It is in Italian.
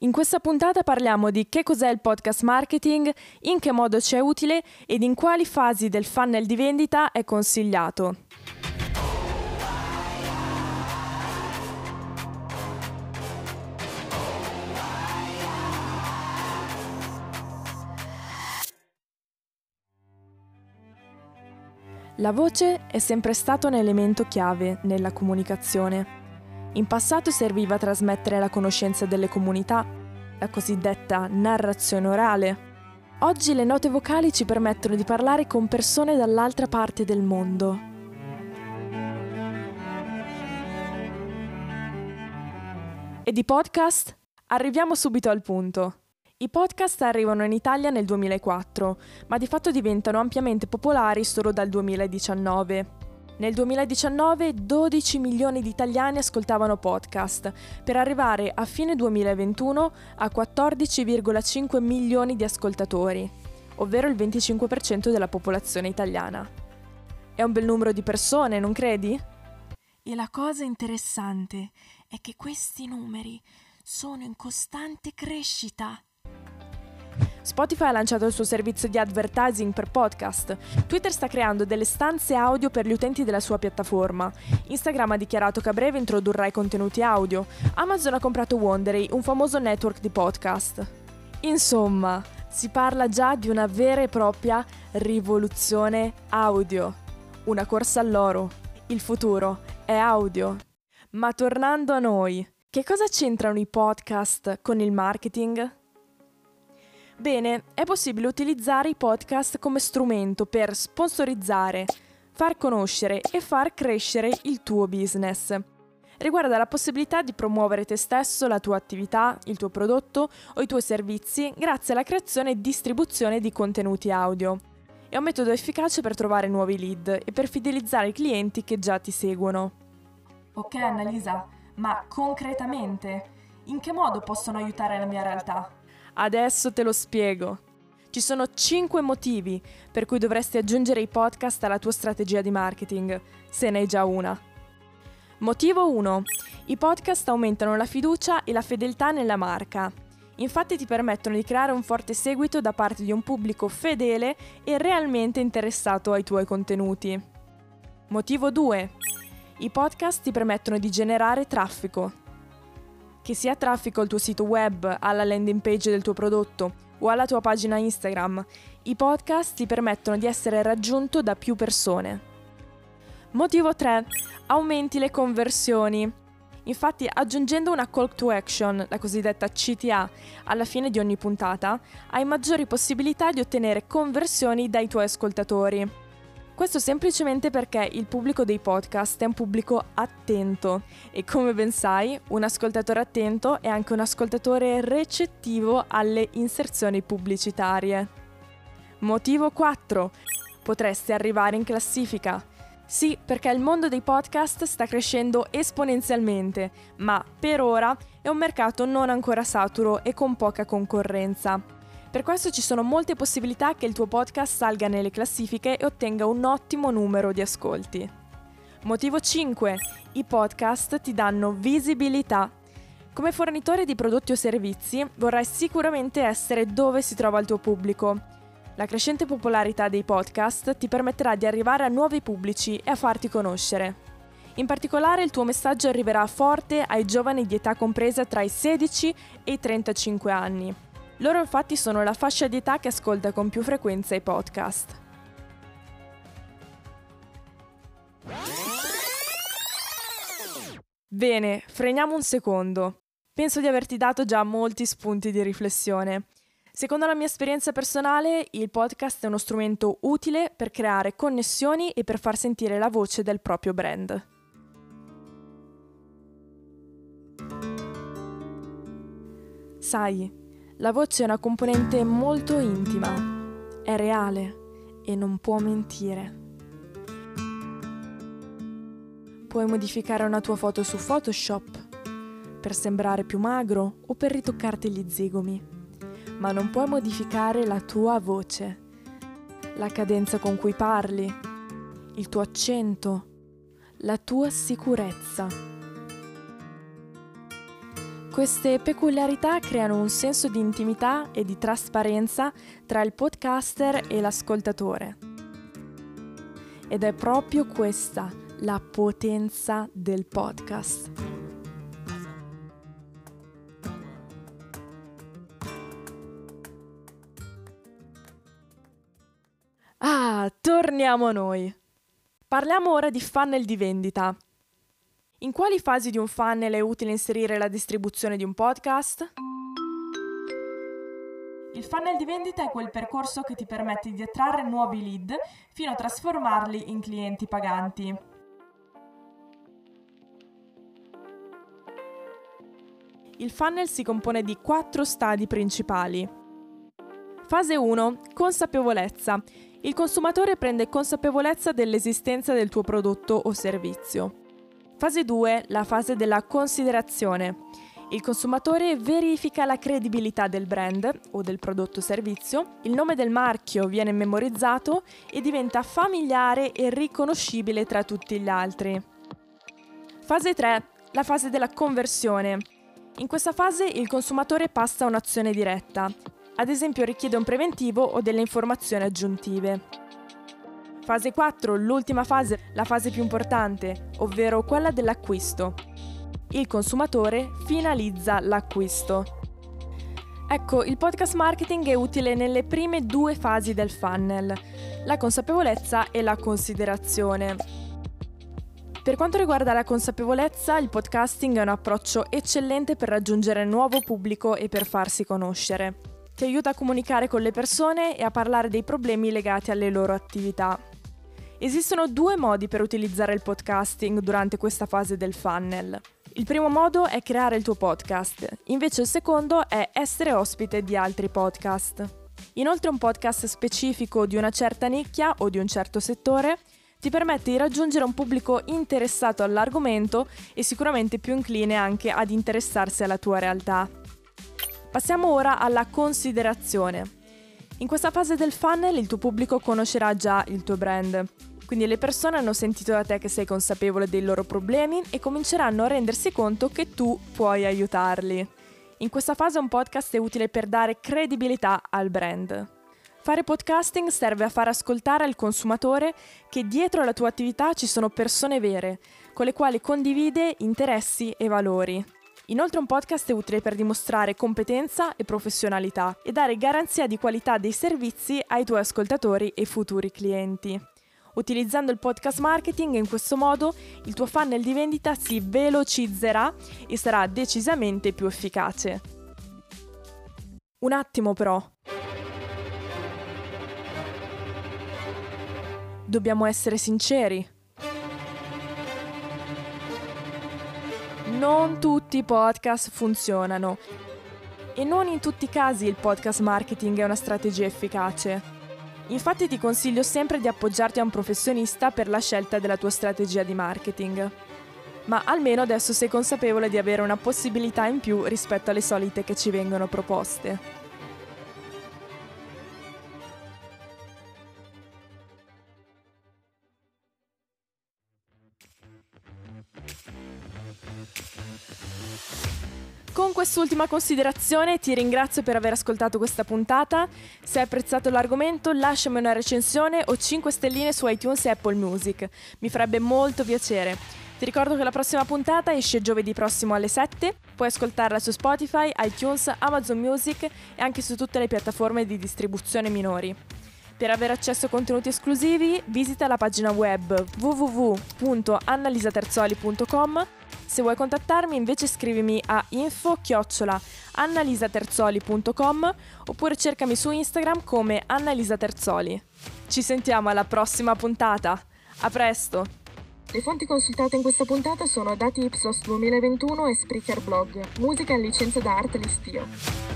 In questa puntata parliamo di che cos'è il podcast marketing, in che modo ci è utile ed in quali fasi del funnel di vendita è consigliato. La voce è sempre stato un elemento chiave nella comunicazione. In passato serviva a trasmettere la conoscenza delle comunità, la cosiddetta narrazione orale. Oggi le note vocali ci permettono di parlare con persone dall'altra parte del mondo. E di podcast? Arriviamo subito al punto. I podcast arrivano in Italia nel 2004, ma di fatto diventano ampiamente popolari solo dal 2019. Nel 2019 12 milioni di italiani ascoltavano podcast, per arrivare a fine 2021 a 14,5 milioni di ascoltatori, ovvero il 25% della popolazione italiana. È un bel numero di persone, non credi? E la cosa interessante è che questi numeri sono in costante crescita. Spotify ha lanciato il suo servizio di advertising per podcast. Twitter sta creando delle stanze audio per gli utenti della sua piattaforma. Instagram ha dichiarato che a breve introdurrà i contenuti audio. Amazon ha comprato Wondery, un famoso network di podcast. Insomma, si parla già di una vera e propria rivoluzione audio. Una corsa all'oro. Il futuro è audio. Ma tornando a noi, che cosa c'entrano i podcast con il marketing? Bene, è possibile utilizzare i podcast come strumento per sponsorizzare, far conoscere e far crescere il tuo business. Riguarda la possibilità di promuovere te stesso, la tua attività, il tuo prodotto o i tuoi servizi grazie alla creazione e distribuzione di contenuti audio. È un metodo efficace per trovare nuovi lead e per fidelizzare i clienti che già ti seguono. Ok Annalisa, ma concretamente, in che modo possono aiutare la mia realtà? Adesso te lo spiego. Ci sono 5 motivi per cui dovresti aggiungere i podcast alla tua strategia di marketing, se ne hai già una. Motivo 1. I podcast aumentano la fiducia e la fedeltà nella marca. Infatti ti permettono di creare un forte seguito da parte di un pubblico fedele e realmente interessato ai tuoi contenuti. Motivo 2. I podcast ti permettono di generare traffico. Che sia traffico al tuo sito web, alla landing page del tuo prodotto o alla tua pagina Instagram, i podcast ti permettono di essere raggiunto da più persone. Motivo 3. Aumenti le conversioni. Infatti aggiungendo una call to action, la cosiddetta CTA, alla fine di ogni puntata, hai maggiori possibilità di ottenere conversioni dai tuoi ascoltatori. Questo semplicemente perché il pubblico dei podcast è un pubblico attento e come ben sai, un ascoltatore attento è anche un ascoltatore recettivo alle inserzioni pubblicitarie. Motivo 4. Potresti arrivare in classifica. Sì, perché il mondo dei podcast sta crescendo esponenzialmente, ma per ora è un mercato non ancora saturo e con poca concorrenza. Per questo ci sono molte possibilità che il tuo podcast salga nelle classifiche e ottenga un ottimo numero di ascolti. Motivo 5. I podcast ti danno visibilità. Come fornitore di prodotti o servizi vorrai sicuramente essere dove si trova il tuo pubblico. La crescente popolarità dei podcast ti permetterà di arrivare a nuovi pubblici e a farti conoscere. In particolare il tuo messaggio arriverà forte ai giovani di età compresa tra i 16 e i 35 anni. Loro infatti sono la fascia di età che ascolta con più frequenza i podcast. Bene, freniamo un secondo. Penso di averti dato già molti spunti di riflessione. Secondo la mia esperienza personale, il podcast è uno strumento utile per creare connessioni e per far sentire la voce del proprio brand. Sai, la voce è una componente molto intima, è reale e non può mentire. Puoi modificare una tua foto su Photoshop per sembrare più magro o per ritoccarti gli zigomi, ma non puoi modificare la tua voce, la cadenza con cui parli, il tuo accento, la tua sicurezza Queste peculiarità creano un senso di intimità e di trasparenza tra il podcaster e l'ascoltatore. Ed è proprio questa la potenza del podcast. Ah, torniamo a noi. Parliamo ora di funnel di vendita. In quali fasi di un funnel è utile inserire la distribuzione di un podcast? Il funnel di vendita è quel percorso che ti permette di attrarre nuovi lead fino a trasformarli in clienti paganti. Il funnel si compone di quattro stadi principali. Fase 1. Consapevolezza. Il consumatore prende consapevolezza dell'esistenza del tuo prodotto o servizio. Fase 2. La fase della considerazione. Il consumatore verifica la credibilità del brand o del prodotto o servizio, il nome del marchio viene memorizzato e diventa familiare e riconoscibile tra tutti gli altri. Fase 3. La fase della conversione. In questa fase il consumatore passa a un'azione diretta, ad esempio richiede un preventivo o delle informazioni aggiuntive. Fase 4, l'ultima fase, la fase più importante, ovvero quella dell'acquisto. Il consumatore finalizza l'acquisto. Ecco, il podcast marketing è utile nelle prime due fasi del funnel, la consapevolezza e la considerazione. Per quanto riguarda la consapevolezza, il podcasting è un approccio eccellente per raggiungere nuovo pubblico e per farsi conoscere. Ti aiuta a comunicare con le persone e a parlare dei problemi legati alle loro attività. Esistono due modi per utilizzare il podcasting durante questa fase del funnel. Il primo modo è creare il tuo podcast, invece il secondo è essere ospite di altri podcast. Inoltre un podcast specifico di una certa nicchia o di un certo settore ti permette di raggiungere un pubblico interessato all'argomento e sicuramente più incline anche ad interessarsi alla tua realtà. Passiamo ora alla considerazione. In questa fase del funnel il tuo pubblico conoscerà già il tuo brand, quindi le persone hanno sentito da te che sei consapevole dei loro problemi e cominceranno a rendersi conto che tu puoi aiutarli. In questa fase un podcast è utile per dare credibilità al brand. Fare podcasting serve a far ascoltare al consumatore che dietro alla tua attività ci sono persone vere, con le quali condivide interessi e valori. Inoltre un podcast è utile per dimostrare competenza e professionalità e dare garanzia di qualità dei servizi ai tuoi ascoltatori e futuri clienti. Utilizzando il podcast marketing in questo modo il tuo funnel di vendita si velocizzerà e sarà decisamente più efficace. Un attimo però. Dobbiamo essere sinceri. Non tutti i podcast funzionano e non in tutti i casi il podcast marketing è una strategia efficace. Infatti ti consiglio sempre di appoggiarti a un professionista per la scelta della tua strategia di marketing. Ma almeno adesso sei consapevole di avere una possibilità in più rispetto alle solite che ci vengono proposte. Con quest'ultima considerazione ti ringrazio per aver ascoltato questa puntata. Se hai apprezzato l'argomento lasciami una recensione o 5 stelline su iTunes e Apple Music. Mi farebbe molto piacere. Ti ricordo che la prossima puntata esce giovedì prossimo alle 7. Puoi ascoltarla su Spotify, iTunes, Amazon Music e anche su tutte le piattaforme di distribuzione minori. Per avere accesso a contenuti esclusivi visita la pagina web www.annalisaterzoli.com se vuoi contattarmi invece scrivimi a info-annalisaterzoli.com oppure cercami su Instagram come Annalisa Terzoli. Ci sentiamo alla prossima puntata. A presto! Le fonti consultate in questa puntata sono dati Ipsos 2021 e Spreaker Blog, musica in licenza d'arte Listio.